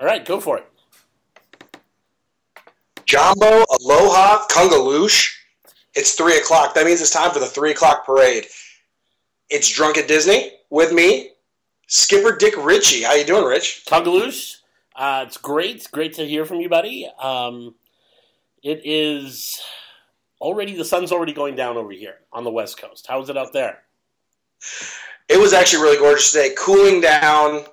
All right, go for it. Jambo, Aloha, Kungaloosh. It's three o'clock. That means it's time for the three o'clock parade. It's drunk at Disney with me, Skipper Dick Ritchie. How you doing, Rich? Kungaloosh, uh, it's great. Great to hear from you, buddy. Um, it is already, the sun's already going down over here on the West Coast. How is it out there? It was actually really gorgeous today, cooling down,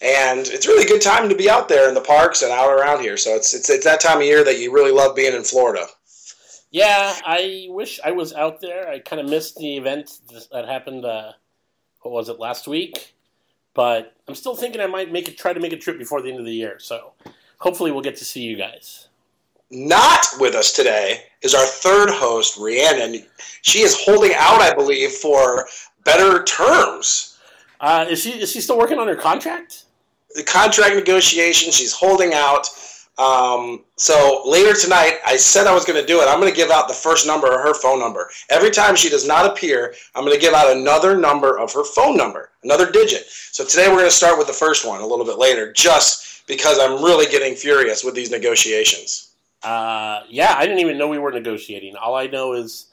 and it's really a good time to be out there in the parks and out around here. So it's it's, it's that time of year that you really love being in Florida. Yeah, I wish I was out there. I kind of missed the event that happened. Uh, what was it last week? But I'm still thinking I might make it. Try to make a trip before the end of the year. So hopefully we'll get to see you guys. Not with us today is our third host, Rhiannon. She is holding out, I believe, for better terms. Uh, is she is she still working on her contract? The contract negotiation, she's holding out. Um, so later tonight, I said I was going to do it. I'm going to give out the first number of her phone number. Every time she does not appear, I'm going to give out another number of her phone number, another digit. So today we're going to start with the first one a little bit later, just because I'm really getting furious with these negotiations. Uh, yeah, I didn't even know we were negotiating. All I know is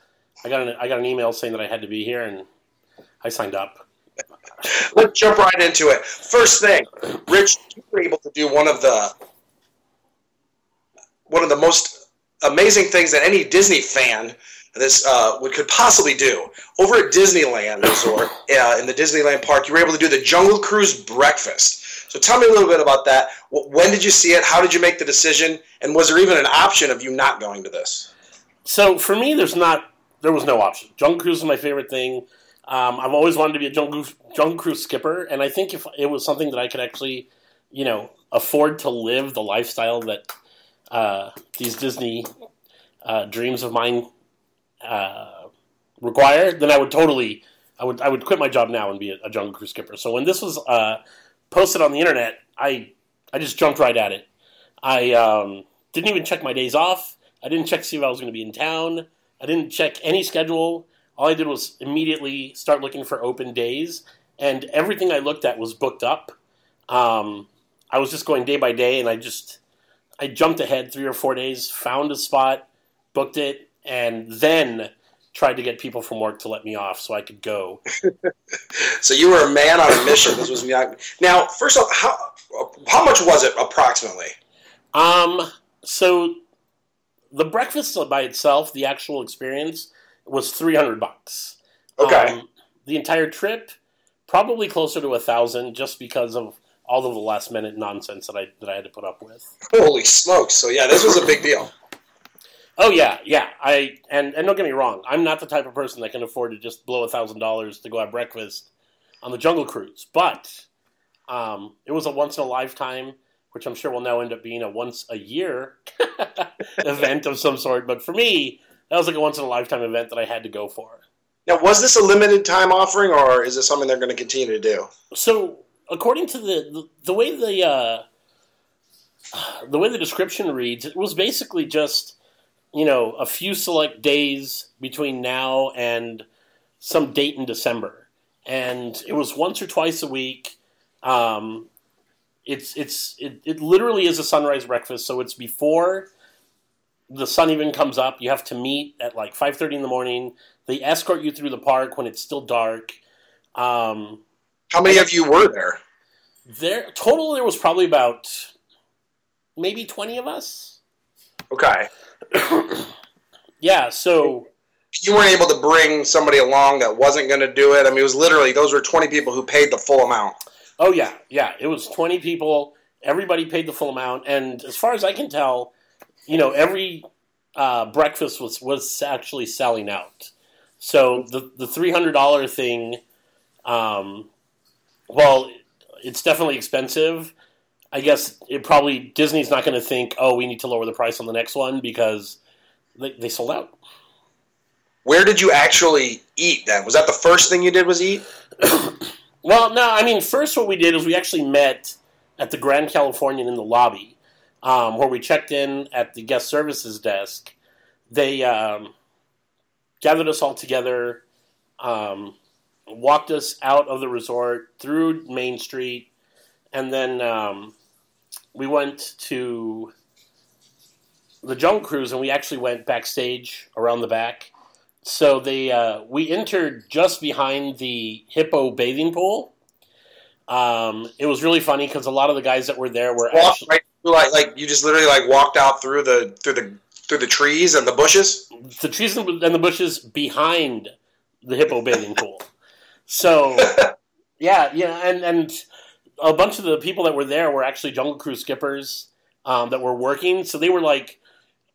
I got an I got an email saying that I had to be here, and I signed up. Let's jump right into it. First thing, Rich, you were able to do one of the one of the most amazing things that any Disney fan this uh, could possibly do over at Disneyland Resort uh, in the Disneyland Park. You were able to do the Jungle Cruise breakfast. So tell me a little bit about that. When did you see it? How did you make the decision? And was there even an option of you not going to this? So for me, there's not there was no option. Jungle Cruise is my favorite thing. Um, I've always wanted to be a Jungle Jungle Cruise skipper, and I think if it was something that I could actually, you know, afford to live the lifestyle that uh, these Disney uh, dreams of mine uh, require, then I would totally, I would, I would quit my job now and be a, a Jungle Cruise skipper. So when this was uh, posted on the internet, I, I just jumped right at it. I um, didn't even check my days off. I didn't check to see if I was going to be in town. I didn't check any schedule. All I did was immediately start looking for open days, and everything I looked at was booked up. Um, I was just going day by day, and I just I jumped ahead three or four days, found a spot, booked it, and then tried to get people from work to let me off so I could go. So you were a man on a mission. This was not- now. First off, how how much was it approximately? Um, so the breakfast by itself, the actual experience, was three hundred bucks. Okay. Um, the entire trip, probably closer to a thousand, just because of all of the last minute nonsense that I that I had to put up with. Holy smokes! So yeah, this was a big deal. Oh yeah, yeah. I and and don't get me wrong, I'm not the type of person that can afford to just blow a thousand dollars to go have breakfast on the Jungle Cruise. But um, it was a once in a lifetime, which I'm sure will now end up being a once a year event of some sort. But for me, that was like a once in a lifetime event that I had to go for. Now, was this a limited time offering, or is this something they're going to continue to do? So, according to the the, the way the uh, the way the description reads, it was basically just you know a few select days between now and some date in December, and it was once or twice a week. Um, it's it's it, it literally is a sunrise breakfast, so it's before the sun even comes up. You have to meet at like five thirty in the morning. They escort you through the park when it's still dark. Um, How many of you were there? there total there was probably about maybe 20 of us Okay. yeah so You weren't able to bring somebody along that wasn't going to do it. I mean, it was literally those were twenty people who paid the full amount. oh yeah yeah it was 20 people everybody paid the full amount and as far as i can tell you know every uh, breakfast was was actually selling out so the the $300 thing um, well it's definitely expensive i guess it probably disney's not going to think oh we need to lower the price on the next one because they, they sold out Where did you actually eat then? Was that the first thing you did? Was eat? Well, no, I mean, first what we did is we actually met at the Grand Californian in the lobby, um, where we checked in at the guest services desk. They um, gathered us all together, um, walked us out of the resort through Main Street, and then um, we went to the Jungle Cruise, and we actually went backstage around the back. So they uh, we entered just behind the hippo bathing pool. Um, it was really funny because a lot of the guys that were there were Walk actually, right like like you just literally like walked out through the through the through the trees and the bushes. the trees and the bushes behind the hippo bathing pool. So, yeah, yeah, and and a bunch of the people that were there were actually Jungle Cruise skippers um, that were working. So they were like,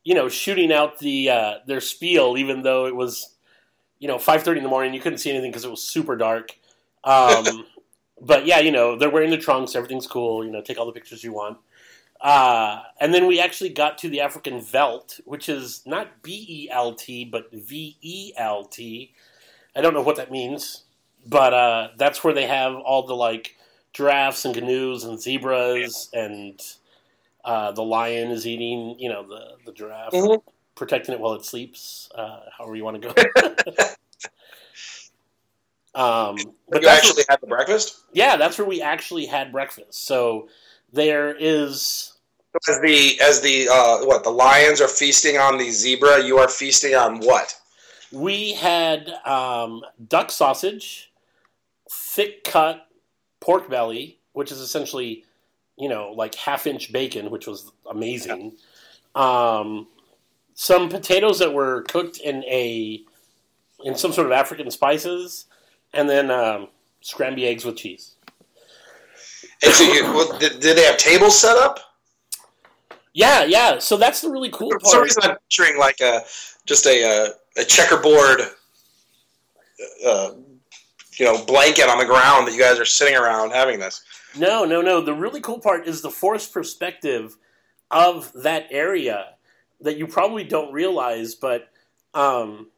you know, shooting out the uh, their spiel, even though it was, you know, five thirty in the morning. You couldn't see anything because it was super dark. Um, but yeah, you know, they're wearing the trunks. Everything's cool. You know, take all the pictures you want. Uh, and then we actually got to the African Velt, which is not B E L T, but V E L T. I don't know what that means, but uh, that's where they have all the like giraffes and canoes and zebras, and uh, the lion is eating, you know, the the giraffe, Mhm. protecting it while it sleeps. Uh, however you want to go. um, but you actually had the breakfast. yeah, that's where we actually had breakfast. So there is As the as the uh, what the lions are feasting on the zebra, you are feasting on what? we had um, duck sausage, thick cut pork belly, which is essentially you know like half inch bacon, which was amazing. Um, some potatoes that were cooked in a in some sort of African spices, and then um, scrambled eggs with cheese. And so you, well, did, did they have tables set up? Yeah, yeah. So that's the really cool For some part. reason, I'm picturing like a just a uh, a checkerboard, uh, you know, blanket on the ground that you guys are sitting around having this. No, no, no. The really cool part is the forest perspective of that area that you probably don't realize, but um,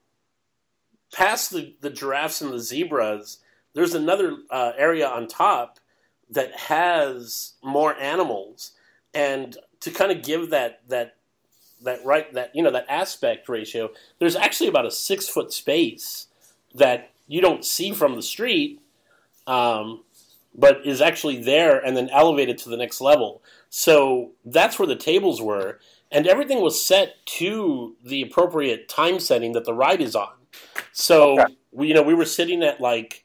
past the, the giraffes and the zebras, there's another uh, area on top that has more animals, and to kind of give that that that right that you know that aspect ratio, there's actually about a six foot space that you don't see from the street. Um, but is actually there and then elevated to the next level. So that's where the tables were, and everything was set to the appropriate time setting that the ride is on. So Okay. we, you know, we were sitting at like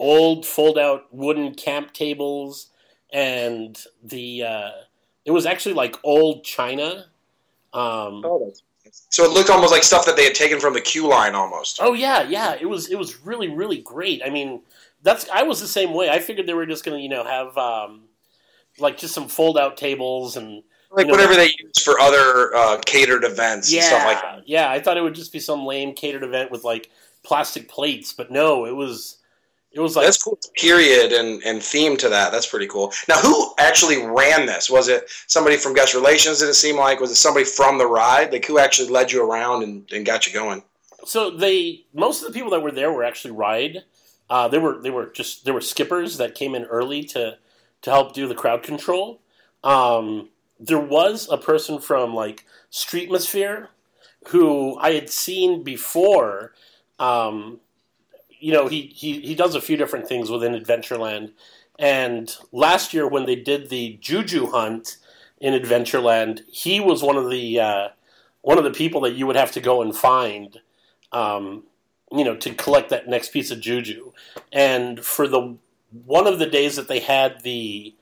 old fold-out wooden camp tables, and the uh, it was actually like old china. Um, So it looked almost like stuff that they had taken from the queue line, almost. Oh yeah, yeah. It was it was really really great. I mean, that's I was the same way. I figured they were just gonna you know have um, like just some fold out tables and Like you know, whatever they use for other uh, catered events yeah and stuff like that. yeah. I thought it would just be some lame catered event with like plastic plates, but no, it was it was like That's cool. Period and, and theme to that. That's pretty cool. Now, who actually ran this? Was it somebody from guest relations? Did it seem like was it somebody from the ride? Like who actually led you around and, and got you going? so they most of the people that were there were actually ride. Uh, they were they were just they were skippers that came in early to to help do the crowd control. Um, there was a person from like Streetmosphere who I had seen before. Um, you know, he, he he does a few different things within Adventureland. And last year when they did the Juju hunt in Adventureland, he was one of the uh, one of the people that you would have to go and find, um, you know, to collect that next piece of Juju. And for the one of the days that they had the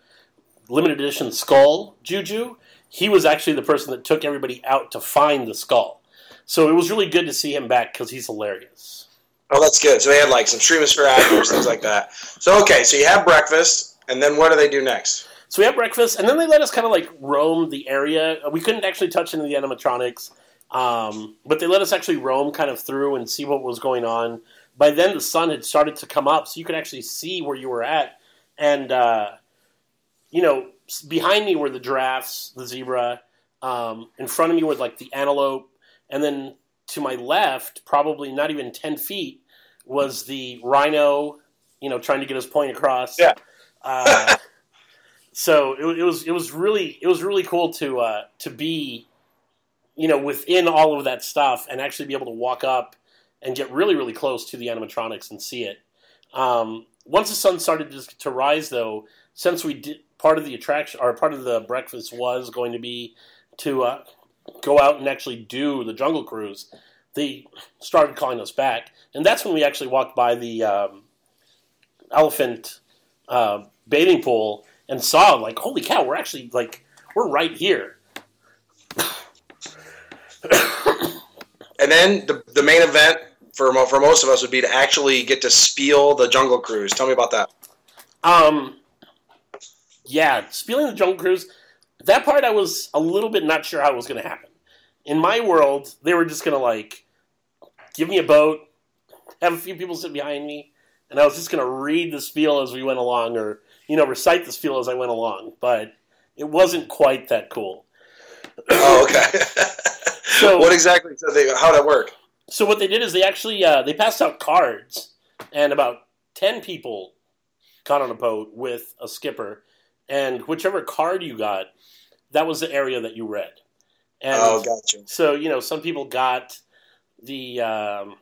limited edition skull Juju, he was actually the person that took everybody out to find the skull. So it was really good to see him back because he's hilarious. Oh, that's good. So they had like some Streetmosphere actors, things like that. So okay, so you have breakfast, and then what do they do next? So we had breakfast, and then they let us kind of like roam the area. We couldn't actually touch any of the animatronics, um, but they let us actually roam kind of through and see what was going on. By then, the sun had started to come up, so you could actually see where you were at. And uh, you know, behind me were the giraffes, the zebra. Um, in front of me were like the antelope, and then to my left, probably not even ten feet, was the rhino. You know, trying to get his point across. Yeah. Uh, so it, it was it was really it was really cool to uh, to be, you know, within all of that stuff and actually be able to walk up and get really really close to the animatronics and see it. Um, once the sun started to, to rise, though, since we did part of the attraction or part of the breakfast was going to be to uh, go out and actually do the jungle cruise, they started calling us back, and that's when we actually walked by the um, elephant uh, bathing pool and saw like, holy cow, we're actually like we're right here. And then the, the main event for for most of us would be to actually get to spiel the Jungle Cruise. Tell me about that. Um, yeah, spilling the jungle cruise. That part I was a little bit not sure how it was going to happen. In my world, they were just going to like give me a boat, have a few people sit behind me, and I was just going to read the spiel as we went along, or you know, recite the spiel as I went along. But it wasn't quite that cool. Oh, okay. So what exactly? So they, how that work? So what they did is they actually uh, they passed out cards, and about ten people got on a boat with a skipper, and whichever card you got, that was the area that you read. And Oh, gotcha. so you know, some people got the um,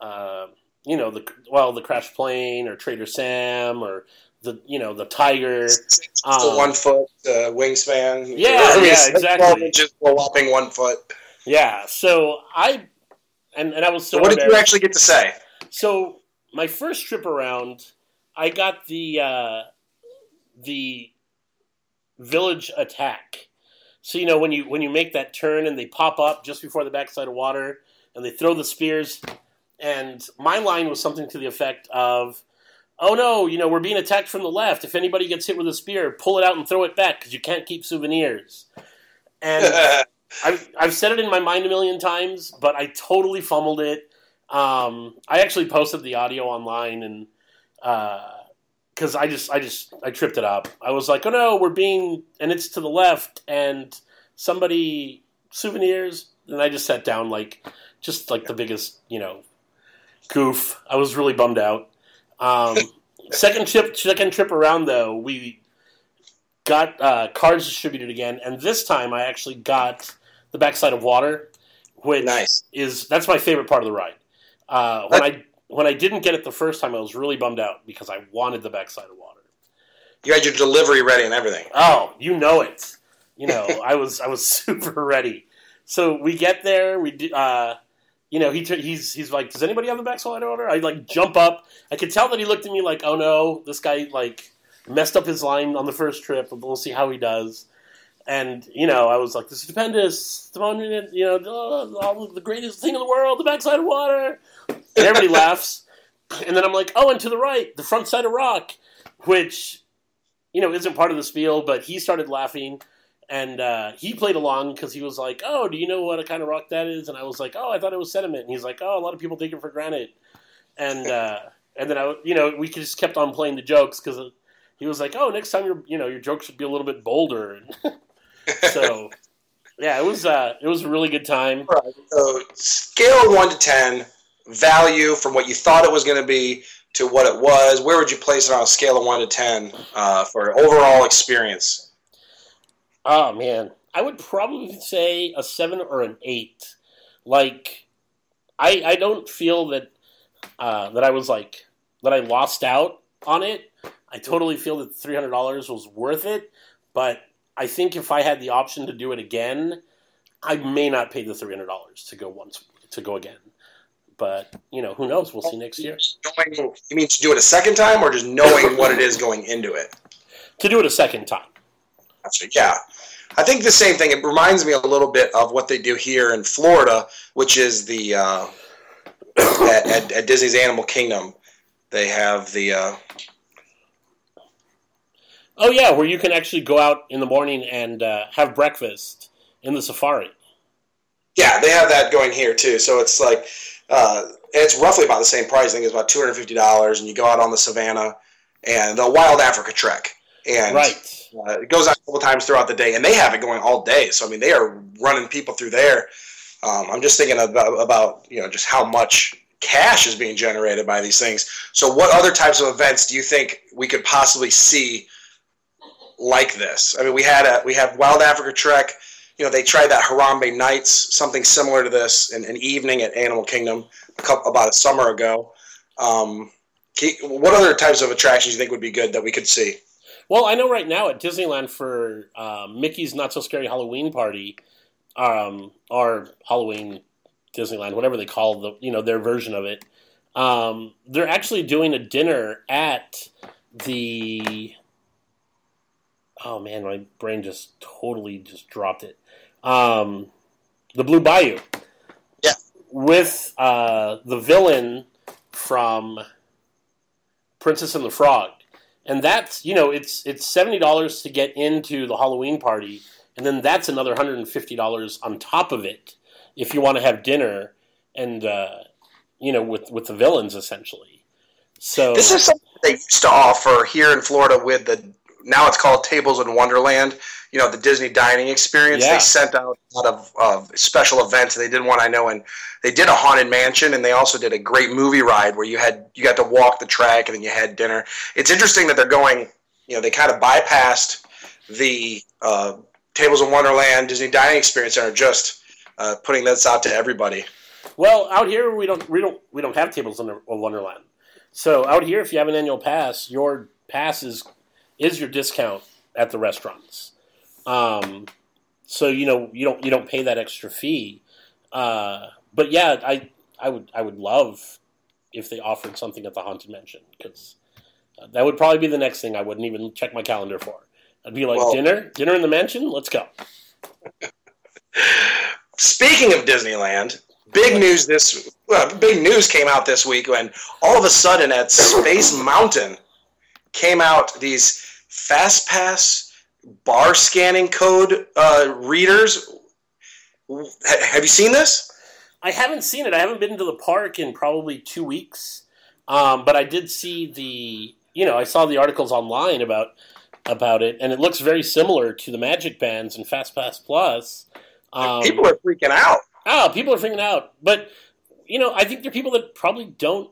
uh, you know the well the crash plane or Trader Sam or the you know the tiger. the Um, one foot uh, wingspan. Yeah, yeah, exactly. 12 inches a whopping one foot. Yeah, so I and and I was so, So what did you actually get to say? So my first trip around, I got the uh, the village attack. So you know when you when you make that turn and they pop up just before the backside of water and they throw the spears, and my line was something to the effect of, "Oh no, you know we're being attacked from the left. If anybody gets hit with a spear, pull it out and throw it back because you can't keep souvenirs." And I've, I've said it in my mind a million times, but I totally fumbled it. Um, I actually posted the audio online, and because I just, I just, I tripped it up. I was like, "Oh no, we're being," and it's to the left, and somebody souvenirs, and I just sat down like, just like the biggest, you know, goof. I was really bummed out. Um, second trip, second trip around though, we got uh, cards distributed again, and this time I actually got the backside of water, which nice. is that's my favorite part of the ride. Uh, when I when I didn't get it the first time, I was really bummed out because I wanted the backside of water. You had your delivery ready and everything. Oh, you know it. You know, I was I was super ready. So we get there. We do, uh, you know, he t- he's he's like, does anybody have the backside of water? I like jump up. I could tell that he looked at me like, oh no, this guy like messed up his line on the first trip. But we'll see how he does. And you know, I was like, "The stupendous, the monument, you know, oh, the greatest thing in the world, the backside of water." And everybody laughs. And then I'm like, "Oh, and to the right, the front side of rock," which you know isn't part of the spiel, but he started laughing, and uh, he played along because he was like, "Oh, do you know what a kind of rock that is?" And I was like, "Oh, I thought it was sediment." And he's like, "Oh, a lot of people take it for granted," and uh, and then I, you know, we just kept on playing the jokes because he was like, "Oh, next time your you know your jokes should be a little bit bolder." so yeah, it was uh, it was a really good time. Right. So scale one to ten, value from what you thought it was going to be to what it was. Where would you place it on a scale of one to ten uh, for overall experience? Oh man, I would probably say a seven or an eight. Like, I I don't feel that uh, that I was like that I lost out on it. I totally feel that three hundred dollars was worth it, but I think if I had the option to do it again, I may not pay the three hundred dollars to go once to go again. But you know, who knows? We'll see next year. Knowing, you mean to do it a second time, or just knowing what it is going into it? To do it a second time. Yeah. I think the same thing. It reminds me a little bit of what they do here in Florida, which is the uh, at, at, at Disney's Animal Kingdom. They have the uh, Oh yeah, where you can actually go out in the morning and uh, have breakfast in the safari. yeah, they have that going here too. So it's like uh, it's roughly about the same price. I think it's about two hundred fifty dollars, and you go out on the savannah and the Wild Africa Trek, and Right. uh, it goes out a couple times throughout the day, and they have it going all day. So I mean, they are running people through there. Um, I'm just thinking about, about you know just how much cash is being generated by these things. So what other types of events do you think we could possibly see like this? I mean, we had a we had Wild Africa Trek. You know, they tried that Harambe Nights, something similar to this, in an evening at Animal Kingdom a couple, about a summer ago. Um, what other types of attractions do you think would be good that we could see? Well, I know right now at Disneyland for uh, Mickey's Not So Scary Halloween Party, um, or Halloween Disneyland, whatever they call the you know their version of it, um, they're actually doing a dinner at the. Oh man, my brain just totally just dropped it. Um, the Blue Bayou. Yeah. With uh, the villain from Princess and the Frog, and that's you know it's it's seventy dollars to get into the Halloween party, and then that's another hundred and fifty dollars on top of it if you want to have dinner and uh, you know with with the villains essentially. So this is something they used to offer here in Florida with the now it's called Tables in Wonderland. You know, the Disney dining experience. Yeah. They sent out a lot of uh, special events. They did one I know, and they did a haunted mansion, and they also did a great movie ride where you had you got to walk the track and then you had dinner. It's interesting that they're going. You know, they kind of bypassed the uh, Tables in Wonderland Disney dining experience and are just uh, putting this out to everybody. Well, out here we don't we don't we don't have tables in Wonderland. So out here, if you have an annual pass, your pass is is your discount at the restaurants. Um, so you know you don't you don't pay that extra fee. Uh, but yeah, I I would I would love if they offered something at the haunted mansion because uh, that would probably be the next thing I wouldn't even check my calendar for. I'd be like Well- dinner dinner in the mansion. Let's go. Speaking of Disneyland, big news this well, big news came out this week when all of a sudden at Space Mountain came out these fast pass bar scanning code uh, readers. Ha- have you seen this? I haven't seen it. I haven't been to the park in probably two weeks. Um, but I did see the, you know, I saw the articles online about about it, and it looks very similar to the Magic Bands and FastPass Plus. Um, People are freaking out. oh, people are freaking out. But you know, I think there are people that probably don't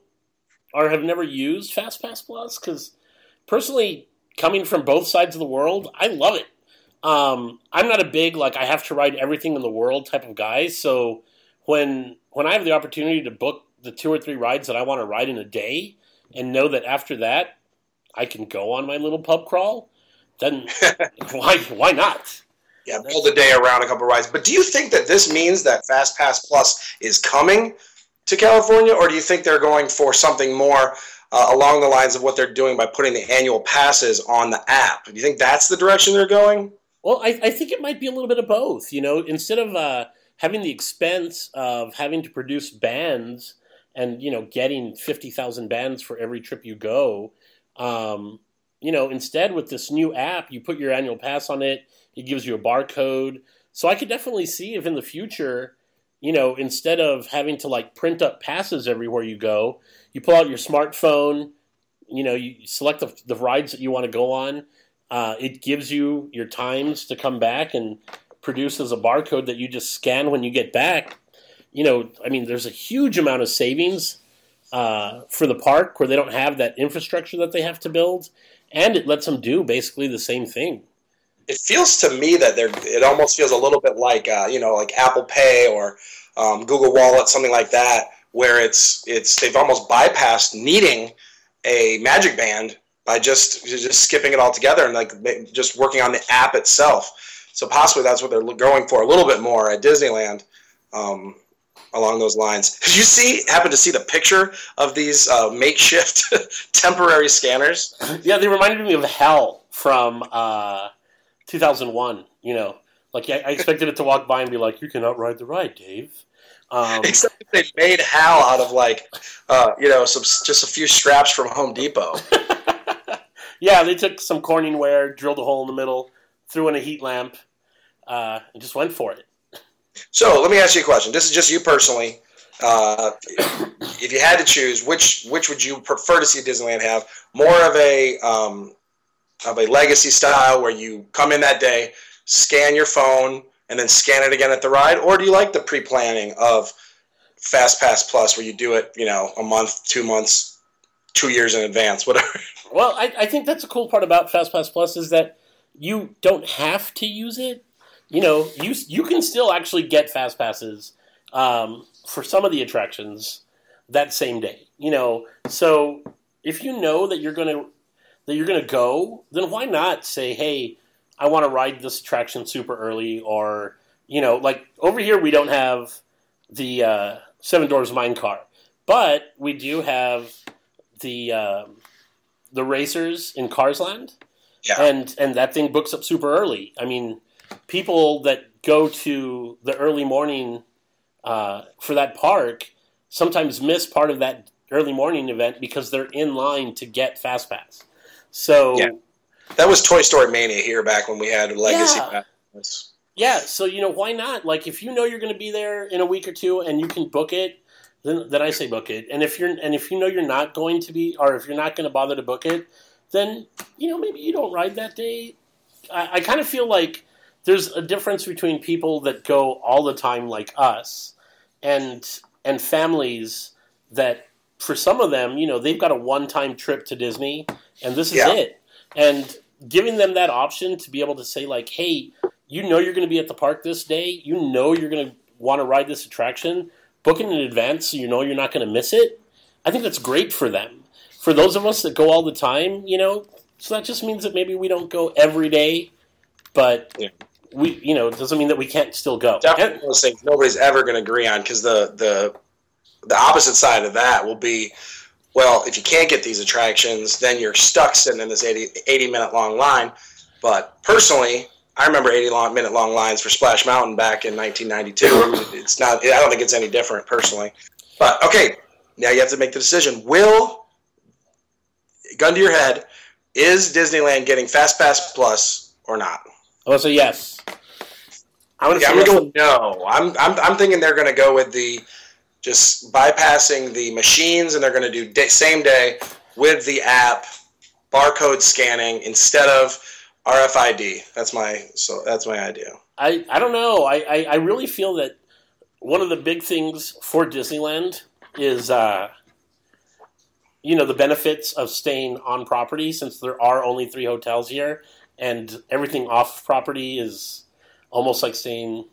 or have never used FastPass Plus because personally, coming from both sides of the world, I love it. Um, I'm not a big like I have to ride everything in the world type of guy. So when when I have the opportunity to book the two or three rides that I want to ride in a day, and know that after that I can go on my little pub crawl, then why why not? Yeah, pull the day around a couple rides. But do you think that this means that Fast Pass Plus is coming to California, or do you think they're going for something more uh, along the lines of what they're doing by putting the annual passes on the app? Do you think that's the direction they're going? Well, I, I think it might be a little bit of both. You know, instead of uh, having the expense of having to produce bands and you know getting fifty thousand bands for every trip you go, um, you know, instead with this new app, you put your annual pass on it. It gives you a barcode. So I could definitely see if in the future, you know, instead of having to like print up passes everywhere you go, you pull out your smartphone. You know, you select the, the rides that you want to go on. Uh, it gives you your times to come back and produces a barcode that you just scan when you get back. You know, I mean, there's a huge amount of savings uh, for the park where they don't have that infrastructure that they have to build, and it lets them do basically the same thing. It feels to me that they're. It almost feels a little bit like uh, you know, like Apple Pay or um, Google Wallet, something like that, where it's it's they've almost bypassed needing a Magic Band by just just skipping it all together and like just working on the app itself. So possibly that's what they're going for a little bit more at Disneyland. Um, along those lines, did you see? Happen to see the picture of these uh, makeshift temporary scanners? Yeah, they reminded me of Hal from uh, 2001. You know, like I, I expected it to walk by and be like, "You cannot ride the ride, Dave." Um, Except they made Hal out of like, uh, you know, some just a few straps from Home Depot. yeah, they took some Corning ware, drilled a hole in the middle, threw in a heat lamp, uh, and just went for it. So let me ask you a question. This is just you personally. Uh, if you had to choose, which which would you prefer to see Disneyland have? More of a um, of a legacy style where you come in that day, scan your phone, and then scan it again at the ride, or do you like the pre planning of Fast Pass Plus where you do it, you know, a month, two months, two years in advance, whatever? Well, I, I think that's a cool part about FastPass Plus is that you don't have to use it. You know, you you can still actually get fast passes um, for some of the attractions that same day. You know, so if you know that you're gonna that you're gonna go, then why not say, hey, I want to ride this attraction super early, or you know, like over here we don't have the uh, Seven Dwarfs Mine Car, but we do have the uh, the racers in Cars Land, Yeah. and and that thing books up super early. I mean, people that go to the early morning uh, for that park sometimes miss part of that early morning event because they're in line to get Fast Pass. So Yeah. That was Toy Story Mania here back when we had Legacy. Yeah. Pass. Yeah, so you know why not? Like if you know you're going to be there in a week or two and you can book it, then then I say book it. And if you're and if you know you're not going to be, or if you're not going to bother to book it, then you know maybe you don't ride that day. I, I kind of feel like there's a difference between people that go all the time like us, and and families that for some of them, you know, they've got a one time trip to Disney and this is Yeah. it. And giving them that option to be able to say like, hey, you know you're going to be at the park this day. You know you're going to want to ride this attraction. Book it in advance so you know you're not going to miss it. I think that's great for them. For those of us that go all the time, you know, so that just means that maybe we don't go every day, but Yeah. we, you know, it doesn't mean that we can't still go. Definitely And- one of those things nobody's ever going to agree on because the the the opposite side of that will be, well, if you can't get these attractions, then you're stuck sitting in this 80, 80 minute long line. But personally, I remember 80 long, minute long lines for Splash Mountain back in 1992. it's not. I don't think it's any different personally. But okay, now you have to make the decision. Will gun to your head, is Disneyland getting Fast Pass Plus or not? Oh, I would say yes. I'm going to Yeah, say I'm gonna go no. I'm, I'm, I'm thinking they're going to go with the just bypassing the machines and they're going to do day, same day with the app barcode scanning instead of RFID. That's my so that's my idea. I, I don't know. I, I, I really feel that one of the big things for Disneyland is, uh, you know, the benefits of staying on property since there are only three hotels here and everything off property is almost like staying.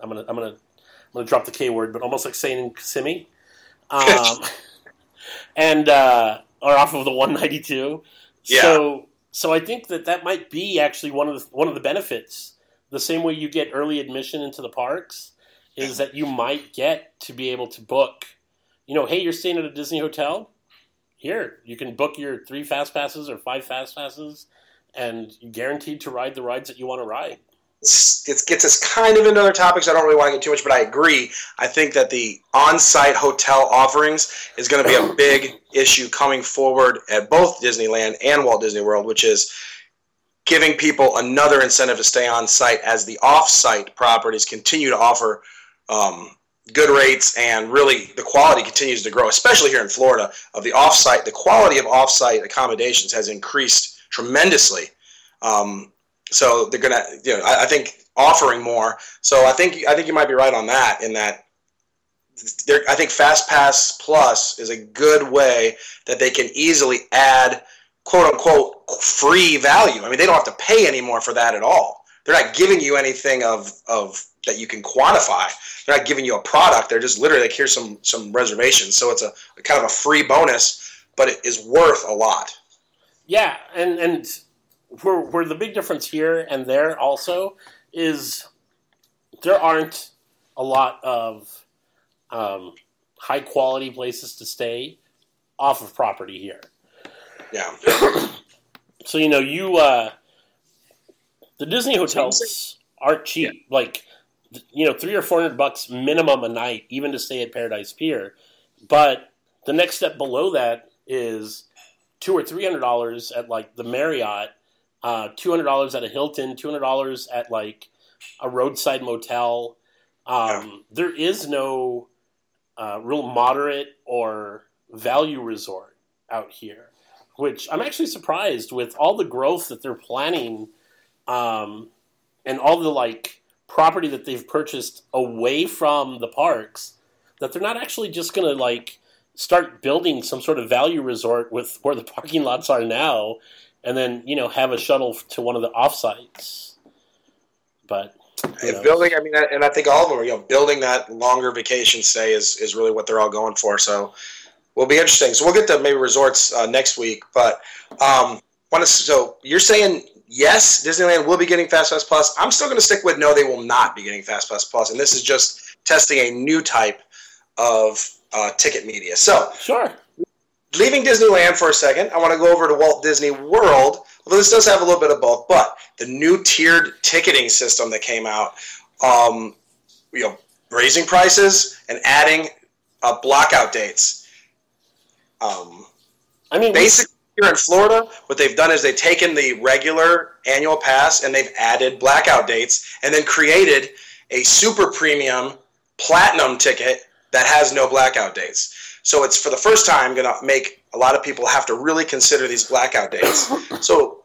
I'm gonna I'm gonna I'm gonna drop the K word, but almost like staying in Kissimmee, um, and uh, or off of the 192. Yeah. So so I think that that might be actually one of the one of the benefits the same way you get early admission into the parks is that you might get to be able to book you know hey you're staying at a disney hotel here you can book your three fast passes or five fast passes and you're guaranteed to ride the rides that you want to ride it gets us kind of into other topics. I don't really want to get too much, but I agree. I think that the on-site hotel offerings is going to be a big issue coming forward at both Disneyland and Walt Disney World, which is giving people another incentive to stay on site as the off-site properties continue to offer um, good rates and really the quality continues to grow, especially here in Florida. Of the off-site, the quality of off-site accommodations has increased tremendously. Um, so they're gonna, you know, I, I think offering more. So I think I think you might be right on that. In that, I think Fast Pass Plus is a good way that they can easily add quote unquote free value. I mean, they don't have to pay anymore for that at all. They're not giving you anything of of that you can quantify. They're not giving you a product. They're just literally like here's some some reservations. So it's a kind of a free bonus, but it is worth a lot. yeah and and where, where the big difference here and there also is there aren't a lot of um, high quality places to stay off of property here Yeah. So you know, you uh, the Disney hotels aren't cheap. Like you know, three or four hundred bucks minimum a night, even to stay at Paradise Pier. But the next step below that is two or three hundred dollars at like the Marriott, uh, two hundred dollars at a Hilton, two hundred dollars at like a roadside motel. Um, There is no uh, real moderate or value resort out here which I'm actually surprised with all the growth that they're planning, um, and all the like property that they've purchased away from the parks, that they're not actually just going to like start building some sort of value resort with where the parking lots are now, and then you know have a shuttle to one of the offsites. But building, I mean, and I think all of them are, you know, building that longer vacation stay is, is really what they're all going for. So will be interesting. So we'll get to maybe resorts uh, next week. But um, want to, so you're saying yes, Disneyland will be getting Fast Pass Plus. I'm still going to stick with no, they will not be getting Fast Pass Plus, and this is just testing a new type of uh, ticket media. So sure. Leaving Disneyland for a second, I want to go over to Walt Disney World. Although this does have a little bit of both, but the new tiered ticketing system that came out, um, you know, raising prices and adding uh, blockout dates. Um, I mean, basically here in Florida, what they've done is they've taken the regular annual pass and they've added blackout dates and then created a super premium platinum ticket that has no blackout dates. So it's for the first time going to make a lot of people have to really consider these blackout dates. So,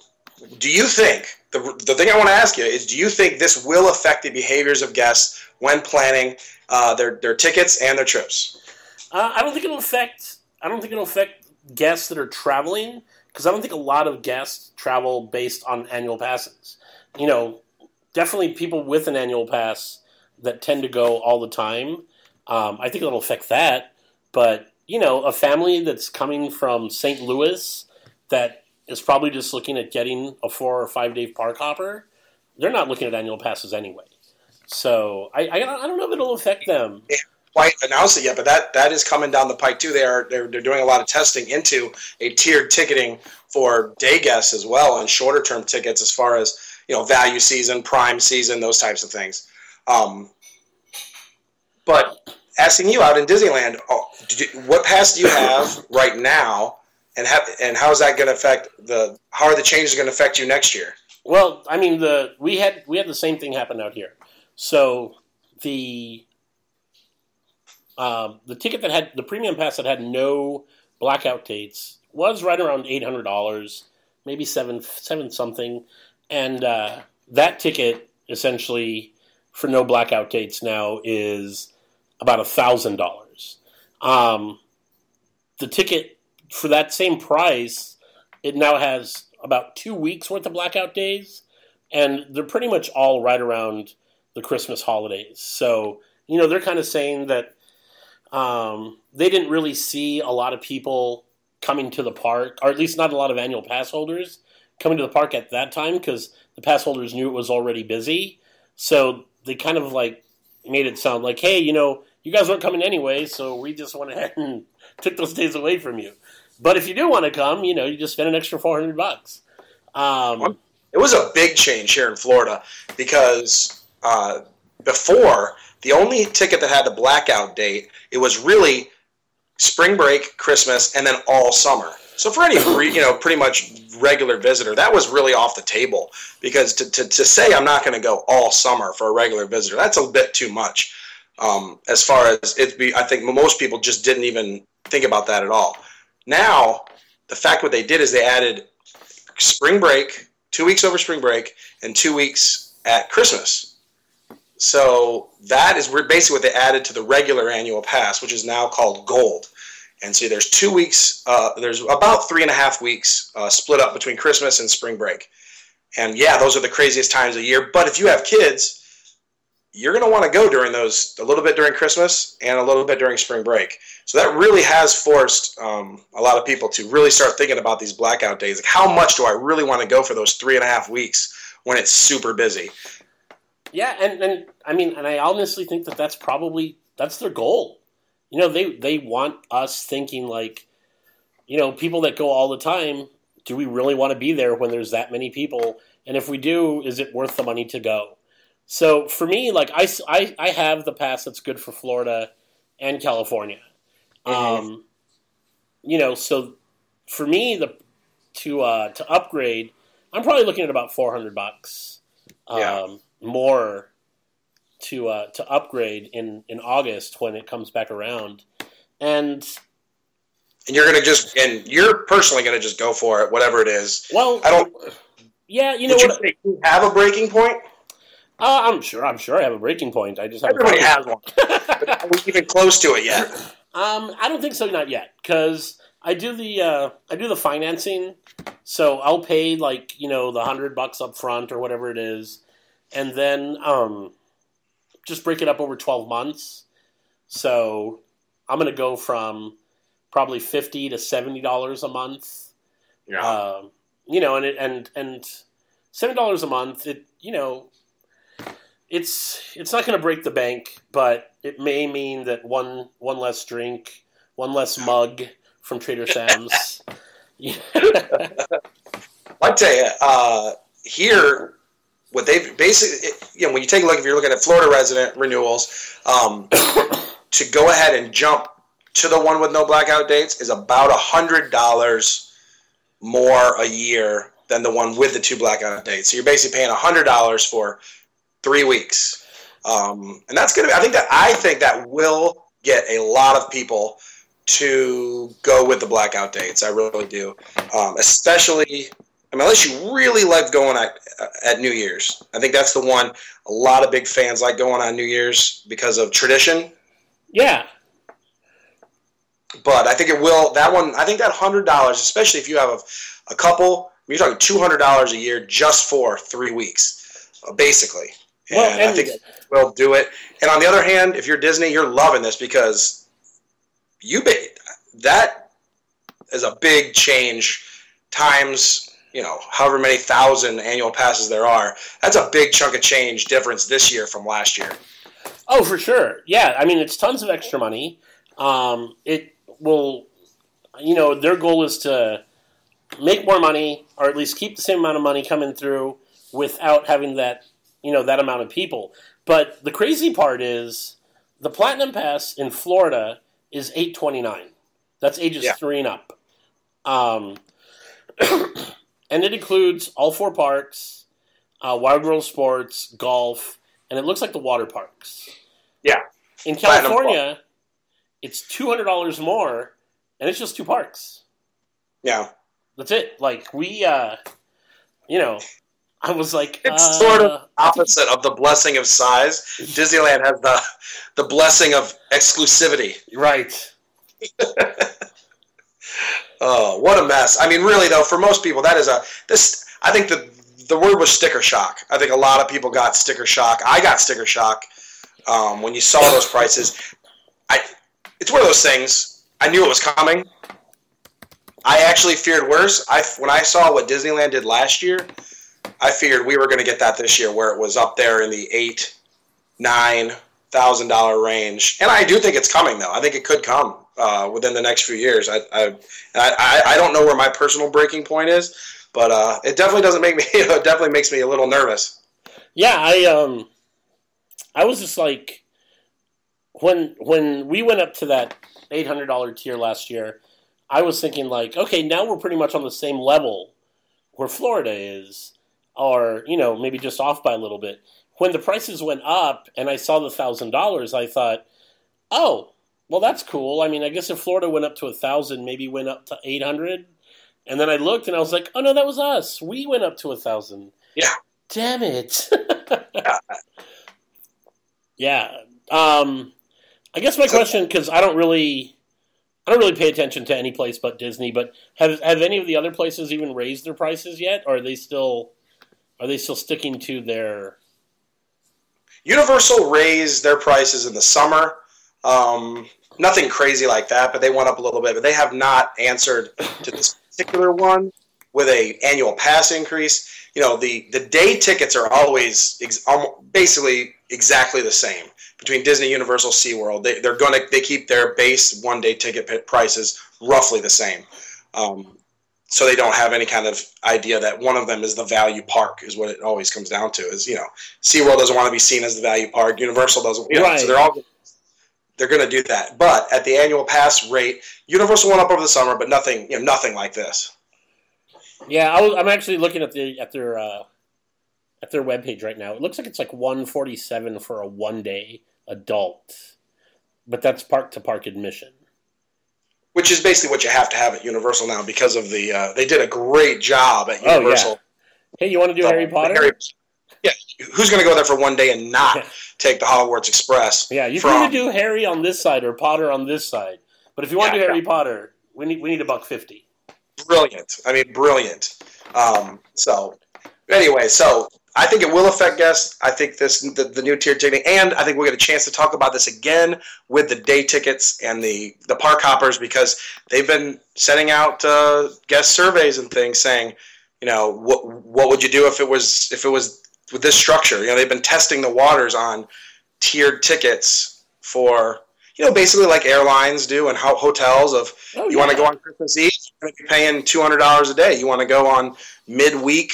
do you think the, the thing I want to ask you is do you think this will affect the behaviors of guests when planning uh, their, their tickets and their trips? Uh, I don't think it'll affect. I don't think it'll affect guests that are traveling because I don't think a lot of guests travel based on annual passes. You know, definitely people with an annual pass that tend to go all the time. Um, I think it'll affect that, but you know, a family that's coming from St. Louis that is probably just looking at getting a four or five day park hopper, they're not looking at annual passes anyway. So I, I, I don't know if it'll affect them. Yeah quite announced it yet, but that that is coming down the pike too. They are they're, they're doing a lot of testing into a tiered ticketing for day guests as well and shorter term tickets as far as you know value season, prime season, those types of things. Um, but asking you out in Disneyland, oh, you, what pass do you have right now, and have, and how is that going to affect the? How are the changes going to affect you next year? Well, I mean, the we had we had the same thing happen out here. So the um, the ticket that had the premium pass that had no blackout dates was right around eight hundred dollars, maybe seven seven something, and uh, that ticket essentially for no blackout dates now is about a thousand dollars. Um, the ticket for that same price, it now has about two weeks worth of blackout days, and they're pretty much all right around the Christmas holidays. So you know they're kind of saying that um, they didn't really see a lot of people coming to the park, or at least not a lot of annual pass holders coming to the park at that time because the pass holders knew it was already busy. So they kind of like made it sound like, hey, you know, you guys weren't coming anyway, so we just went ahead and took those days away from you. But if you do want to come, you know, you just spend an extra four hundred bucks. Um, it was a big change here in Florida because uh, before the only ticket that had the blackout date, it was really spring break, Christmas, and then all summer. So for any you know pretty much regular visitor, that was really off the table because to, to, to say I'm not going to go all summer for a regular visitor, that's a bit too much. Um, as far as it be, I think most people just didn't even think about that at all. Now, the fact what they did is they added spring break, two weeks over spring break, and two weeks at Christmas. So that is basically what they added to the regular annual pass, which is now called Gold. And see, there's two weeks, uh, there's about three and a half weeks uh, split up between Christmas and spring break. And yeah, those are the craziest times of year. But if you have kids, you're going to want to go during those a little bit during Christmas and a little bit during spring break. So that really has forced um, a lot of people to really start thinking about these blackout days. Like, how much do I really want to go for those three and a half weeks when it's super busy? Yeah, and, and I mean, and I honestly think that that's probably that's their goal. You know, they they want us thinking like, you know, people that go all the time. Do we really want to be there when there's that many people? And if we do, is it worth the money to go? So for me, like I, I, I have the pass that's good for Florida and California. Mm-hmm. Um, you know, so for me, the to uh, to upgrade, I'm probably looking at about 400 bucks. Um, yeah more to uh, to upgrade in in August when it comes back around, and and you're gonna just and you're personally gonna just go for it, whatever it is. Well, I don't. Yeah, you know what? You have a breaking point. Uh, I'm sure. I'm sure I have a breaking point. I just have everybody has one. are we even close to it yet? Um, I don't think so. Not yet, because I do the uh, I do the financing. So I'll pay like you know the hundred bucks up front or whatever it is, and then um, just break it up over 12 months. So I'm going to go from probably fifty to seventy dollars a month. Yeah. Um, you know, and it, and and seven dollars a month. It you know, it's it's not going to break the bank, but it may mean that one one less drink, one less mug from Trader Sam's. I tell you, uh, here, what they've basically, you know, when you take a look, if you're looking at Florida resident renewals, um, to go ahead and jump to the one with no blackout dates is about a hundred dollars more a year than the one with the two blackout dates. So you're basically paying a hundred dollars for three weeks, um, and that's gonna. Be, I think that I think that will get a lot of people to go with the blackout dates. I really do, um, especially. I mean, unless you really like going at, at New Year's, I think that's the one a lot of big fans like going on New Year's because of tradition. yeah, But I think it will. That one, I think that hundred dollars, especially if you have a, a couple, you're talking two hundred dollars a year just for three weeks, uh, basically. And, Well, I and- think it will do it. And on the other hand, if you're Disney, you're loving this because you ba- that is a big change times you know however many thousand annual passes there are. That's a big chunk of change difference this year from last year. Oh, for sure. Yeah, I mean, it's tons of extra money. Um, it will, you know, their goal is to make more money, or at least keep the same amount of money coming through without having that, you know, that amount of people. But the crazy part is the platinum pass in Florida is eight twenty nine. That's ages Yeah. three and up. Um, and it includes all four parks, uh, Wide World Sports, golf, and it looks like the water parks. Yeah. In California, it's two hundred dollars more, and it's just two parks. Yeah, That's it. Like we, uh, you know, I was like, It's uh, sort of opposite of the blessing of size. Disneyland has the the blessing of exclusivity. right. Oh, what a mess! I mean, really though, for most people, that is a this. I think the the word was sticker shock. I think a lot of people got sticker shock. I got sticker shock um, when you saw those prices. I it's one of those things. I knew it was coming. I actually feared worse. I when I saw what Disneyland did last year, I figured we were going to get that this year, where it was up there in the eight, nine thousand dollar range. And I do think it's coming, though. I think it could come uh, within the next few years. I, I, I, I, don't know where my personal breaking point is, but uh, it definitely doesn't make me. It definitely makes me a little nervous. Yeah, I um, I was just like, when when we went up to that eight hundred dollar tier last year, I was thinking like, okay, now we're pretty much on the same level where Florida is, or you know, maybe just off by a little bit. When the prices went up and I saw the thousand dollars, I thought, oh, well, that's cool. I mean, I guess if Florida went up to a thousand, maybe went up to eight hundred. And then I looked and I was like, oh no, that was us. We went up to a thousand. Yeah. Damn it. Yeah. yeah. Um, I guess my question, because I don't really, I don't really pay attention to any place but Disney. But have have any of the other places even raised their prices yet? Or are they still, are they still sticking to their? Universal raised their prices in the summer. Um, nothing crazy like that, but they went up a little bit. But they have not answered to this particular one with a annual pass increase. You know, the the day tickets are always ex- almo- basically exactly the same between Disney, Universal, SeaWorld. They, they're going to they keep their base one day ticket prices roughly the same. Um, so they don't have any kind of idea that one of them is the value park is what it always comes down to is you know SeaWorld doesn't want to be seen as the value park Universal doesn't you know, Right. so they're all they're going to do that but at the annual pass rate Universal went up over the summer but nothing you know nothing like this Yeah, I was, I'm actually looking at the at their uh, at their webpage right now. It looks like it's like 147 for a one day adult, but that's park to park admission. Which is basically what you have to have at Universal now because of the uh, they did a great job at Universal. Oh, yeah. Hey, you want to do Uh, Harry Potter? Harry- yeah who's going to go there for one day and not take the Hogwarts Express Yeah, you can do Harry on this side or Potter on this side. But if you want to do Harry Potter, we need we need a buck fifty. brilliant. I mean, brilliant. Um, so, anyway, so I think it will affect guests. I think this the, the new tier ticketing, and I think we'll get a chance to talk about this again with the day tickets and the the park hoppers because they've been sending out uh, guest surveys and things saying, you know, what what would you do if it was if it was with this structure? You know, they've been testing the waters on tiered tickets for you know basically like airlines do and how hotels of oh, you yeah. want to go on Christmas Eve, you're going to be paying two hundred dollars a day. You want to go on midweek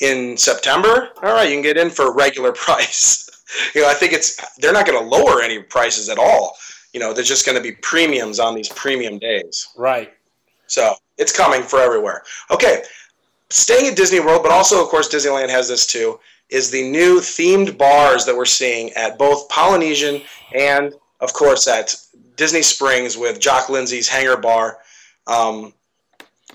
in September, all right, you can get in for a regular price. you know, I think it's they're not going to lower any prices at all. You know, there's just going to be premiums on these premium days. Right. So it's coming for everywhere. Okay, staying at Disney World, but also of course Disneyland has this too. Is the new themed bars that we're seeing at both Polynesian and of course at Disney Springs with Jock Lindsay's Hangar Bar. Um,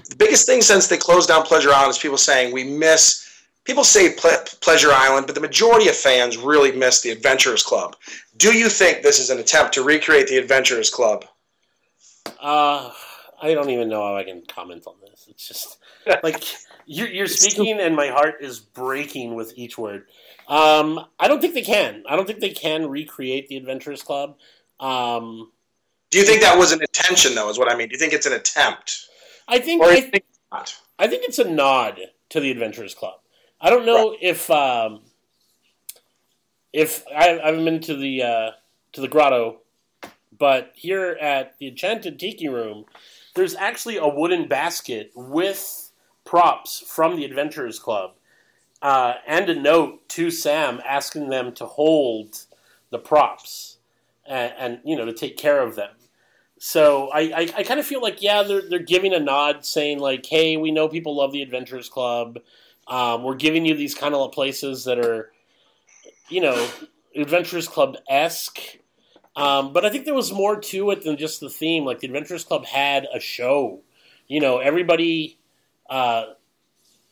the biggest thing since they closed down Pleasure Island is people saying we miss people say Ple- Pleasure Island, but the majority of fans really miss the Adventurers Club. Do you think this is an attempt to recreate the Adventurers Club? Uh, I don't even know how I can comment on this. It's just like you're, you're speaking, and my heart is breaking with each word. Um, I don't think they can. I don't think they can recreate the Adventurers Club. Um, Do you think that was an intention, though? Is what I mean. Do you think it's an attempt? I think. I think, I think it's a nod to the Adventurers Club. I don't know right. if um, if I, I haven't been to the uh, to the grotto, but here at the Enchanted Tiki Room, there's actually a wooden basket with props from the Adventurers Club, uh, and a note to Sam asking them to hold the props and, and you know to take care of them. So I, I, I kind of feel like yeah they're they're giving a nod saying like hey we know people love the Adventurers Club um, we're giving you these kind of places that are, you know, Adventurers Club esque. Um, but I think there was more to it than just the theme. Like the Adventurers Club had a show. You know, everybody, uh,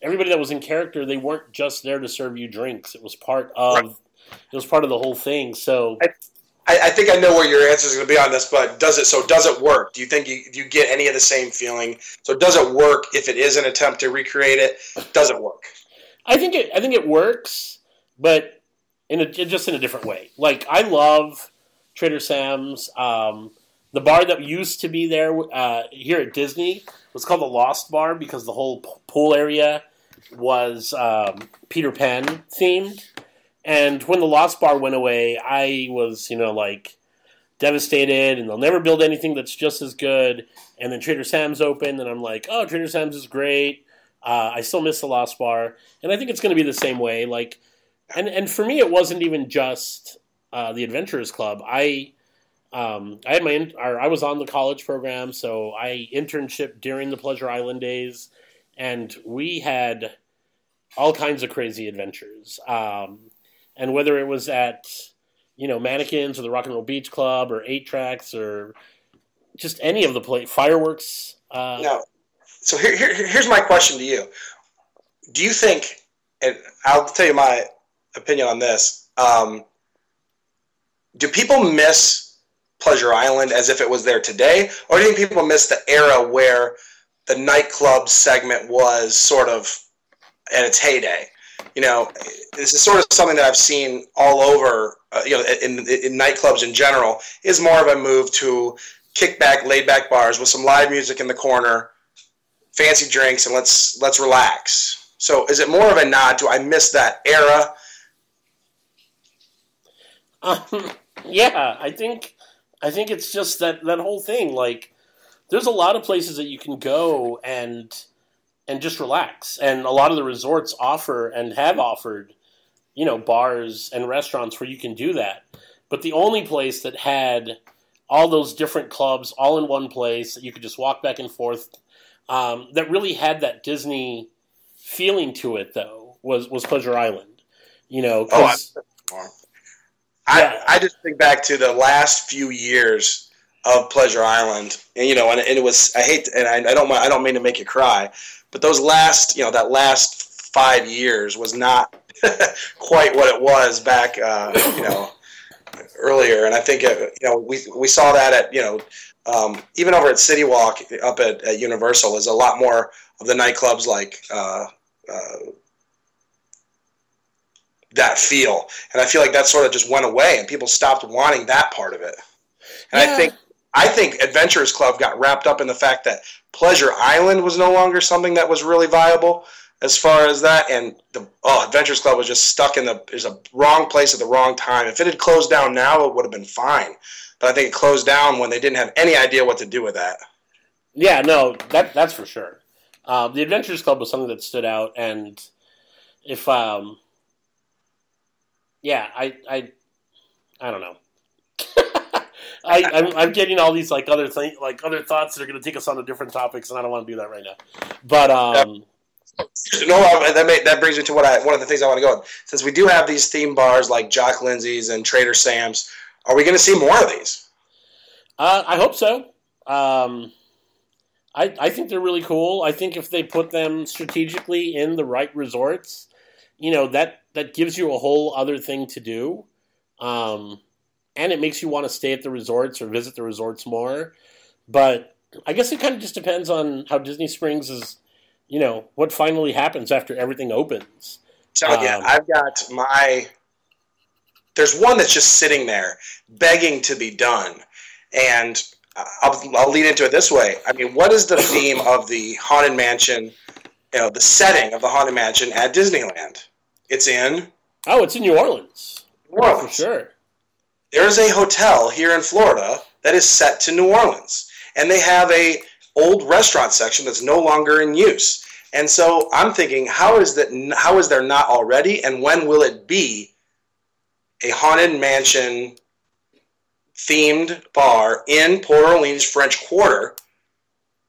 everybody that was in character, they weren't just there to serve you drinks. It was part of, right. it was part of the whole thing. So I, I, I, think I know where your answer is going to be on this, but does it? So does it work? Do you think you, you get any of the same feeling? So does it work if it is an attempt to recreate it? Does it work? I think it. I think it works, but in a, just in a different way. Like I love Trader Sam's. Um, the bar that used to be there uh, here at Disney was called the Lost Bar because the whole pool area was um, Peter Pan themed. And when the Lost Bar went away, I was, you know, like devastated, and they'll never build anything that's just as good. And then Trader Sam's opened, and I'm like, oh, Trader Sam's is great. Uh, I still miss the Lost Bar, and I think it's going to be the same way. Like, and and for me, it wasn't even just uh, the Adventurers Club. I um, I had my in, or I was on the college program, so I internship during the Pleasure Island days, and we had all kinds of crazy adventures. Um, and whether it was at you know Mannequins or the Rock and Roll Beach Club or 8Trax or just any of the play fireworks. Uh, no. So here, here, here's my question to you: Do you think? And I'll tell you my opinion on this. Um, do people miss Pleasure Island as if it was there today, or do you think people miss the era where the nightclub segment was sort of at its heyday? You know, this is sort of something that I've seen all over, uh, you know, in, in nightclubs in general, is more of a move to kick back, laid back bars with some live music in the corner, fancy drinks, and let's let's relax. So, is it more of a nod to I miss that era? Um, yeah, I think I think it's just that that whole thing. Like, there's a lot of places that you can go and and just relax. And a lot of the resorts offer and have offered, you know, bars and restaurants where you can do that. But the only place that had all those different clubs all in one place that you could just walk back and forth, um, that really had that Disney feeling to it, though, was was Pleasure Island. You know, oh, I, yeah. I, I just think back to the last few years of Pleasure Island, and you know, and, and it was I hate and I, I don't I don't mean to make you cry, but those last, you know, that last five years was not quite what it was back, uh, you know, earlier. And I think, it, uh, you know, we, we saw that at, you know, um, even over at City Walk up at, at, Universal is a lot more of the nightclubs like uh, uh, that feel. And I feel like that sort of just went away, and people stopped wanting that part of it. And Yeah. I think I think Adventurers Club got wrapped up in the fact that Pleasure Island was no longer something that was really viable as far as that, and the oh, Adventurers Club was just stuck in the is a wrong place at the wrong time. If it had closed down now, it would have been fine. But I think it closed down when they didn't have any idea what to do with that. Yeah, no, that that's for sure. Um, the Adventures Club was something that stood out, and if um, yeah, I I I don't know. I, I'm, I'm getting all these like other thing, like other thoughts that are going to take us on to different topics, and I don't want to do that right now. But um, No, uh, that may, that brings me to what I one of the things I want to go on. Since we do have these theme bars like Jock Lindsay's and Trader Sam's, are we going to see more of these? Uh, I hope so. Um, I I think they're really cool. I think if they put them strategically in the right resorts, you know that that gives you a whole other thing to do, um, and it makes you want to stay at the resorts or visit the resorts more. But I guess it kind of just depends on how Disney Springs is. You know what finally happens after everything opens. So Um, I've got my. There's one that's just sitting there, begging to be done, and I'll, I'll lead into it this way. I mean, what is the theme of the haunted mansion? You know, the setting of the haunted mansion at Disneyland. It's in Oh, it's in New Orleans New for Orleans. sure. There's a hotel here in Florida that is set to New Orleans, and they have a old restaurant section that's no longer in use. And so I'm thinking, how is that? How is there not already? And when will it be a haunted mansion themed bar in Port Orleans French Quarter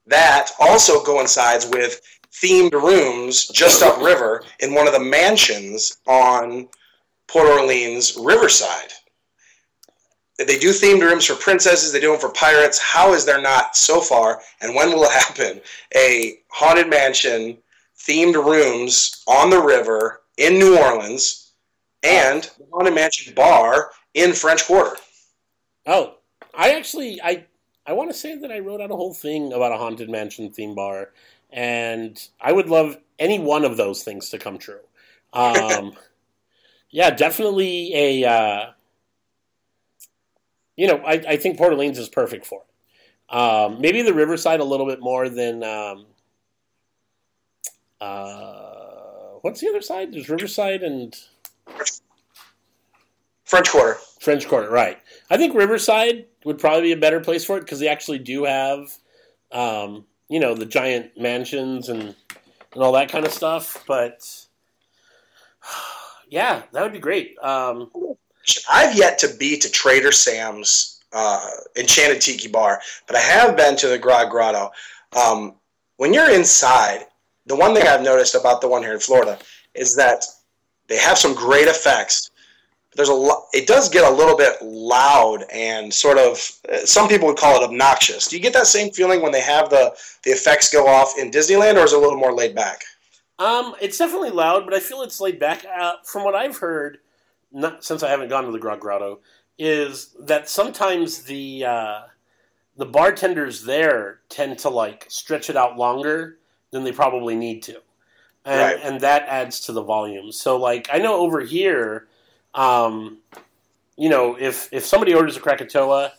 that also coincides with themed rooms just upriver in one of the mansions on Port Orleans Riverside? They do themed rooms for princesses. They do them for pirates. How is there not so far? And when will it happen? A haunted mansion, themed rooms on the river in New Orleans, and a haunted mansion bar in French Quarter. Oh, I actually I I want to say that I wrote out a whole thing about a haunted mansion theme bar, and I would love any one of those things to come true. Um, yeah, definitely a. Uh, you know, I, I think Port Orleans is perfect for it. Um, maybe the Riverside a little bit more than. Um, uh, what's the other side? There's Riverside and French Quarter. French Quarter, right? I think Riverside would probably be a better place for it because they actually do have, um, you know, the giant mansions and and all that kind of stuff. But yeah, that would be great. Um, I've yet to be to Trader Sam's uh, Enchanted Tiki Bar, but I have been to the Grog Grotto. Um, when you're inside, the one thing I've noticed about the one here in Florida is that they have some great effects. There's a lot. It does get a little bit loud and sort of. uh, Some people would call it obnoxious. Do you get that same feeling when they have the the effects go off in Disneyland, or is it a little more laid back? um, it's definitely loud, but I feel it's laid back. Uh, from what I've heard, not since I haven't gone to the Grog Grotto, is that sometimes the uh, the bartenders there tend to like stretch it out longer than they probably need to, and Right. and that adds to the volume. So like I know over here, um, you know, if if somebody orders a Krakatoa,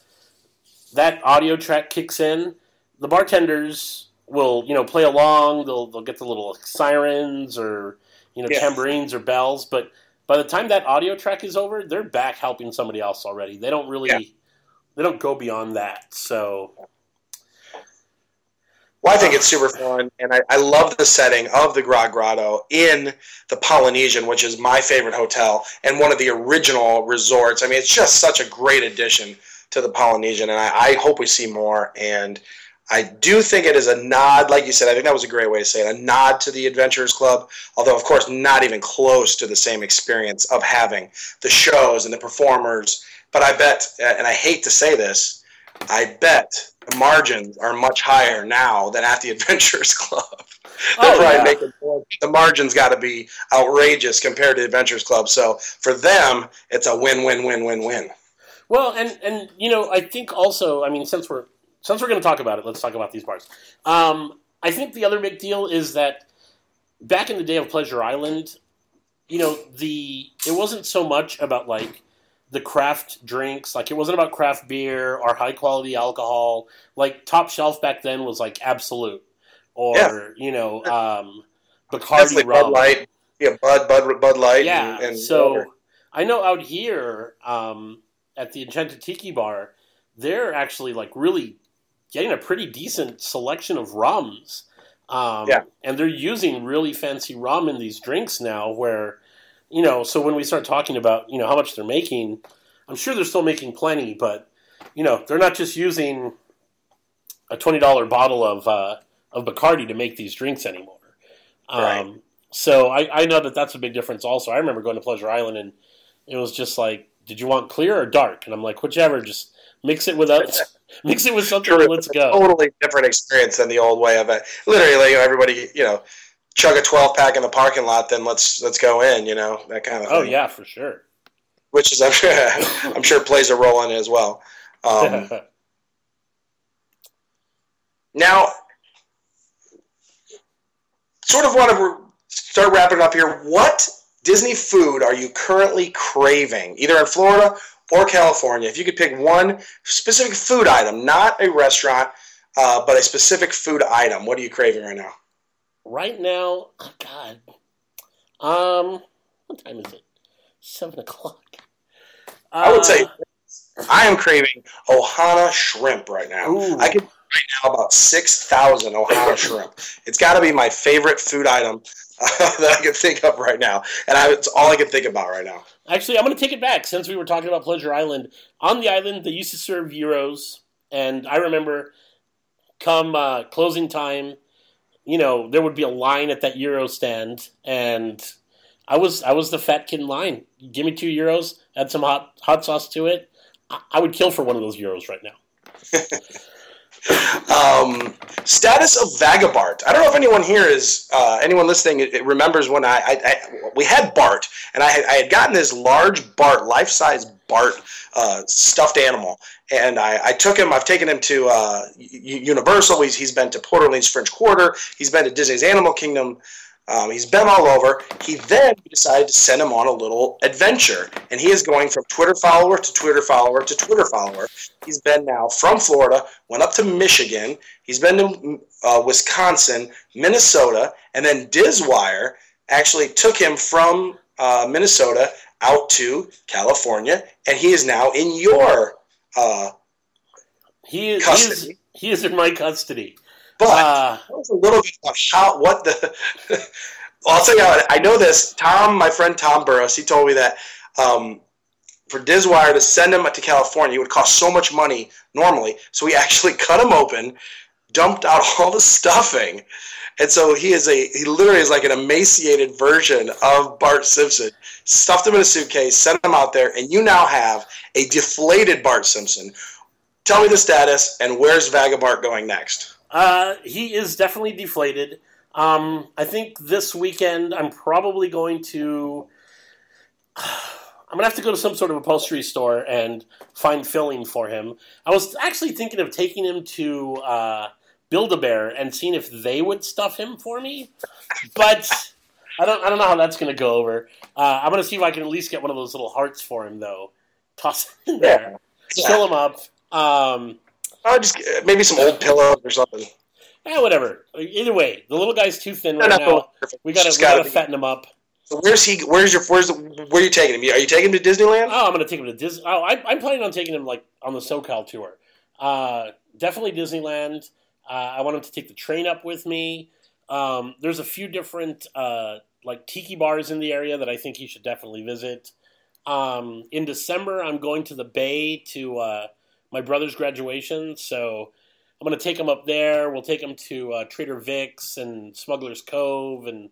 that audio track kicks in. The bartenders will you know play along. They'll they'll get the little sirens or you know Yeah. tambourines or bells, but by the time that audio track is over, they're back helping somebody else already. They don't really Yeah. they don't go beyond that. So Well, I think it's super fun, and I, I love the setting of the Grog Grotto in the Polynesian, which is my favorite hotel and one of the original resorts. I mean, it's just such a great addition to the Polynesian, and I, I hope we see more. And I do think it is a nod, like you said, I think that was a great way to say it, a nod to the Adventurers Club, although, of course, not even close to the same experience of having the shows and the performers. But I bet, and I hate to say this, I bet the margins are much higher now than at the Adventurers Club. Oh, They're Oh, probably yeah. making more, the margins got to be outrageous compared to the Adventurers Club. So for them, it's a win, win, win, win, win. Well, and and you know, I think also, I mean, since we're since we're going to talk about it, let's talk about these bars. Um, I think the other big deal is that back in the day of Pleasure Island, you know the it wasn't so much about like the craft drinks like it wasn't about craft beer or high quality alcohol like top shelf back then was like Absolut or Yeah. you know um bacardi like rum Bud Light. Yeah, Bud, Bud, Bud Light. yeah and, and so i know out here um at the enchanted tiki bar they're actually like really getting a pretty decent selection of rums um, Yeah. and they're using really fancy rum in these drinks now where you know so when we start talking about you know how much they're making i'm sure they're still making plenty but you know they're not just using a $20 bottle of uh, of bacardi to make these drinks anymore um, Right. so I, I know that that's a big difference also i remember going to pleasure island and it was just like did you want clear or dark and i'm like whichever just mix it with us mix it with something True. let's go totally different experience than the old way of it. Literally, you know, everybody, you know, chug a twelve pack in the parking lot, then let's let's go in. You know, that kind of thing. oh yeah for sure which is I'm sure, I'm sure plays a role in it as well. Um, now, sort of want to start wrapping up here. What Disney food are you currently craving, either in Florida or California? If you could pick one specific food item, not a restaurant, uh, but a specific food item, what are you craving right now? right now, oh God, um, what time is it? Seven o'clock. I would say Uh, I am craving Ohana shrimp right now. Ooh. I could right now about six thousand Ohana shrimp. It's got to be my favorite food item uh, that I can think of right now, and I, it's all I can think about right now. Actually, I'm going to take it back since we were talking about Pleasure Island. On the island, they used to serve gyros, and I remember come uh, closing time, you know, there would be a line at that gyro stand, and I was I was the fat kid in line. Give me two gyros, add some hot hot sauce to it. I, I would kill for one of those gyros right now. Um, status of Vagabart. I don't know if anyone here is uh, anyone listening it, remembers when I, I, I we had Bart, and I had, I had gotten this large Bart, life size Bart uh, stuffed animal, and I, I took him. I've taken him to uh, Universal. He's, he's been to Port Orleans French Quarter. He's been to Disney's Animal Kingdom. Um, he's been all over. He then decided to send him on a little adventure, and he is going from Twitter follower to Twitter follower to Twitter follower. He's been now from Florida, went up to Michigan. He's been to uh, Wisconsin, Minnesota, and then Dizwire actually took him from uh, Minnesota out to California, and he is now in your. Uh, He is he is, Custody. he is in my custody. But Uh, Tell us a little bit about how what the. well, I'll tell you how I know this. Tom, my friend Tom Burrows, he told me that um, for Dizwire to send him to California, it would cost so much money normally. So he actually cut him open, dumped out all the stuffing, and so he is a he literally is like an emaciated version of Bart Simpson. Stuffed him in a suitcase, sent him out there, and you now have a deflated Bart Simpson. Tell me the status and where's Vagabart going next? Uh, he is definitely deflated. Um, I think this weekend I'm probably going to. I'm gonna have to go to some sort of upholstery store and find filling for him. I was actually thinking of taking him to uh, Build a Bear and seeing if they would stuff him for me, but I don't. I don't know how that's gonna go over. Uh, I'm gonna see if I can at least get one of those little hearts for him, though. Toss in there, Yeah. fill him up. Um, Oh, just uh, maybe some old pillows or something. Yeah, whatever. Either way, the little guy's too thin right no, now. perfect. We gotta, we gotta gotta fatten him up. So where's he? Where's your? Where's the? Where are you taking him? Are you taking him to Disneyland? Oh, I'm gonna take him to Disney. Oh, I, I'm planning on taking him like on the SoCal tour. Uh, definitely Disneyland. Uh, I want him to take the train up with me. Um, there's a few different uh, like tiki bars in the area that I think he should definitely visit. Um, in December, I'm going to the Bay to uh, my brother's graduation, so I'm to take him up there. We'll take him to uh, Trader Vic's and Smuggler's Cove, and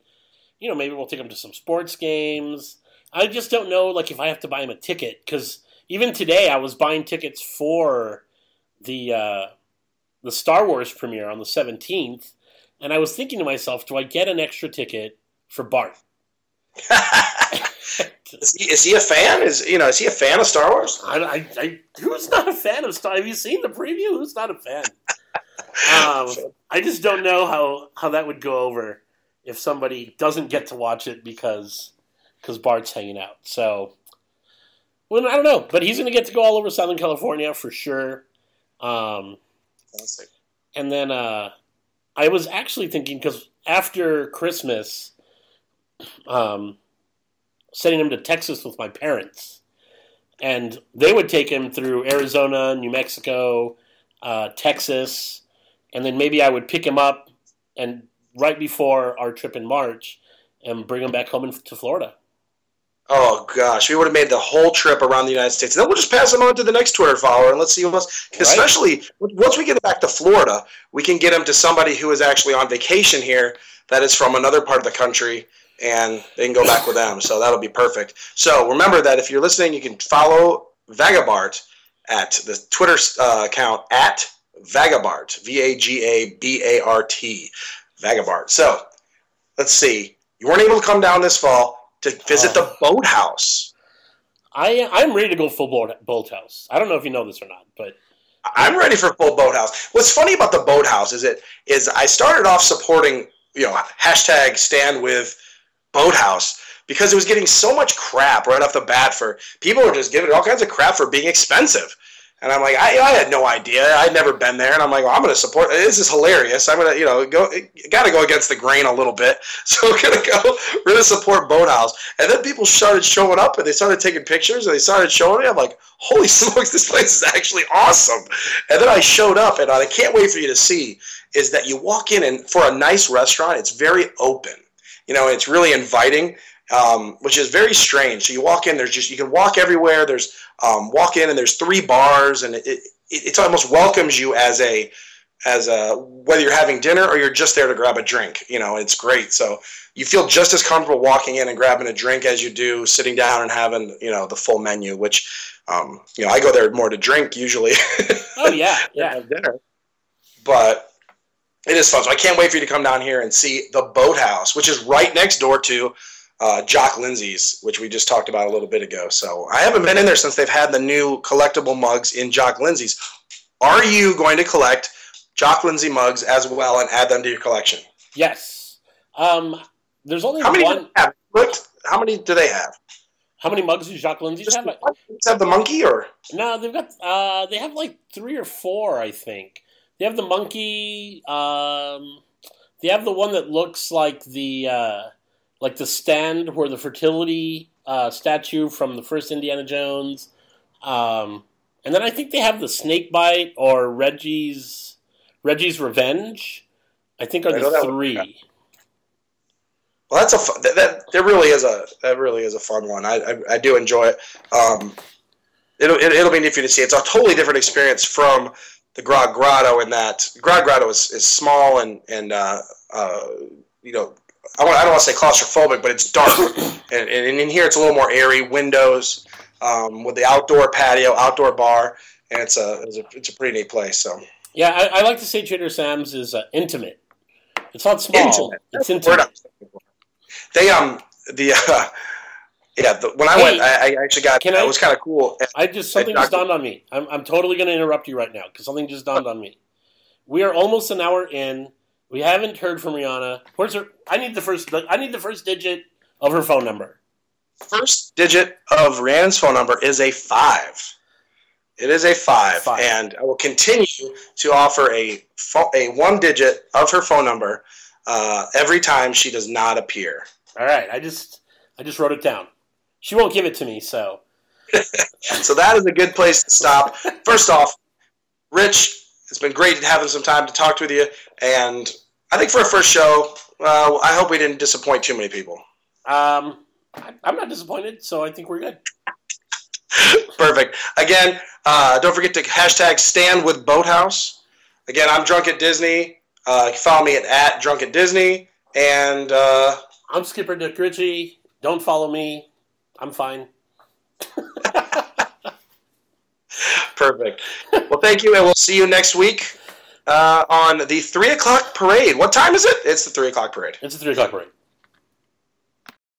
you know maybe we'll take him to some sports games. I just don't know like if I have to buy him a ticket because even today I was buying tickets for the uh, the Star Wars premiere on the 17th, and I was thinking to myself, do I get an extra ticket for Bart? is, he, is he a fan? Is you know? Is he a fan of Star Wars? I, I, I, who's not a fan of Star? Have you seen the preview? Who's not a fan? Um, I just don't know how, how that would go over if somebody doesn't get to watch it because because Bart's hanging out. So, well, I don't know, but he's going to get to go all over Southern California for sure. Um, and then uh, I was actually thinking because after Christmas, um, sending him to Texas with my parents, and they would take him through Arizona, New Mexico, uh, Texas, and then maybe I would pick him up and right before our trip in March and bring him back home in, to Florida. Oh gosh, we would have made the whole trip around the United States. And then we'll just pass them on to the next Twitter follower, and let's see who else. Right. Especially once we get back to Florida, we can get them to somebody who is actually on vacation here that is from another part of the country, and they can go back with them. So that'll be perfect. So remember that if you're listening, you can follow Vagabart at the Twitter uh, account at Vagabart, V A G A B A R T, Vagabart. So let's see. You weren't able to come down this fall to visit the boathouse. I I'm ready to go full boat, boat. I don't know if you know this or not, but I'm ready for full boathouse. What's funny about the boathouse is it is I started off supporting you know hashtag stand with boathouse because it was getting so much crap right off the bat for people were just giving it all kinds of crap for being expensive. And I'm like, I, I had no idea. I'd never been there, and I'm like, well, I'm going to support. This is hilarious. I'm going to, you know, go. Got to go against the grain a little bit. So we're going to go. We're going to support Boathouse. And then people started showing up, and they started taking pictures, and they started showing me. I'm like, holy smokes, this place is actually awesome. And then I showed up, and I can't wait for you to see is that you walk in, and for a nice restaurant, it's very open. You know, it's really inviting. Um, which is very strange. So you walk in, there's just you can walk everywhere. There's um, walk in and there's three bars, and it, it it almost welcomes you as a as a whether you're having dinner or you're just there to grab a drink. You know, it's great. So you feel just as comfortable walking in and grabbing a drink as you do sitting down and having you know the full menu. Which um, you know I go there more to drink usually. oh yeah, yeah. dinner. But it is fun. So I can't wait for you to come down here and see the Boathouse, which is right next door to uh, Jock Lindsay's, which we just talked about a little bit ago. So I haven't been in there since they've had the new collectible mugs in Jock Lindsay's. Are you going to collect Jock Lindsay mugs as well and add them to your collection? Yes. Um, there's only How many one. do they have? Looked- How many do they have? How many mugs do Jock Lindsay's Just have? Have the monkey or No, they've got. Uh, they have like three or four, I think. They have the monkey. Um, they have the one that looks like the uh, like the stand where the fertility uh, statue from the first Indiana Jones. Um, and then I think they have the snake bite or Reggie's Reggie's Revenge. I think are I the that one. three. Well, that's a fu- that, that that really is a that really is a fun one. I I, I do enjoy it. Um, it'll it, it'll be neat for you to see. It's a totally different experience from the Grog Grotto in that Grog Grotto is, is small and and uh, uh, you know I, want, I don't want to say claustrophobic, but it's dark and, and in here it's a little more airy. Windows um, with the outdoor patio, outdoor bar, and it's a it's a, it's a pretty neat place. So Yeah, I, I like to say Trader Sam's is uh, intimate. It's not small. Intimate. It's That's the word intimate. I'm looking for. They um the uh, yeah the, when I Hey, went I, I actually got can it I- was kind of cool. I just something just dawned on me. I'm, I'm totally going to interrupt you right now because something just dawned on me. We are almost an hour in. We haven't heard from Rihanna. Where's her? I need the first. I need the first digit of her phone number. First digit of Rihanna's phone number is a five. It is a five, Five. and I will continue to offer a pho- a one digit of her phone number uh, every time she does not appear. All right, I just I just wrote it down. She won't give it to me, so So that is a good place to stop. First off, Rich, it's been great having some time to talk with you, and I think for a first show, uh, I hope we didn't disappoint too many people. um, I, I'm not disappointed. So I think we're good. Perfect. Again, uh, don't forget to hashtag stand with Boathouse. Again, I'm drunk at Disney. Uh, you can follow me at, at drunk at Disney. And uh, I'm Skipper Dick Ritchie. Don't follow me. I'm fine. perfect. Well, thank you, and we'll see you next week uh, on the three o'clock parade. What time is it? It's the three o'clock parade. It's the three o'clock break.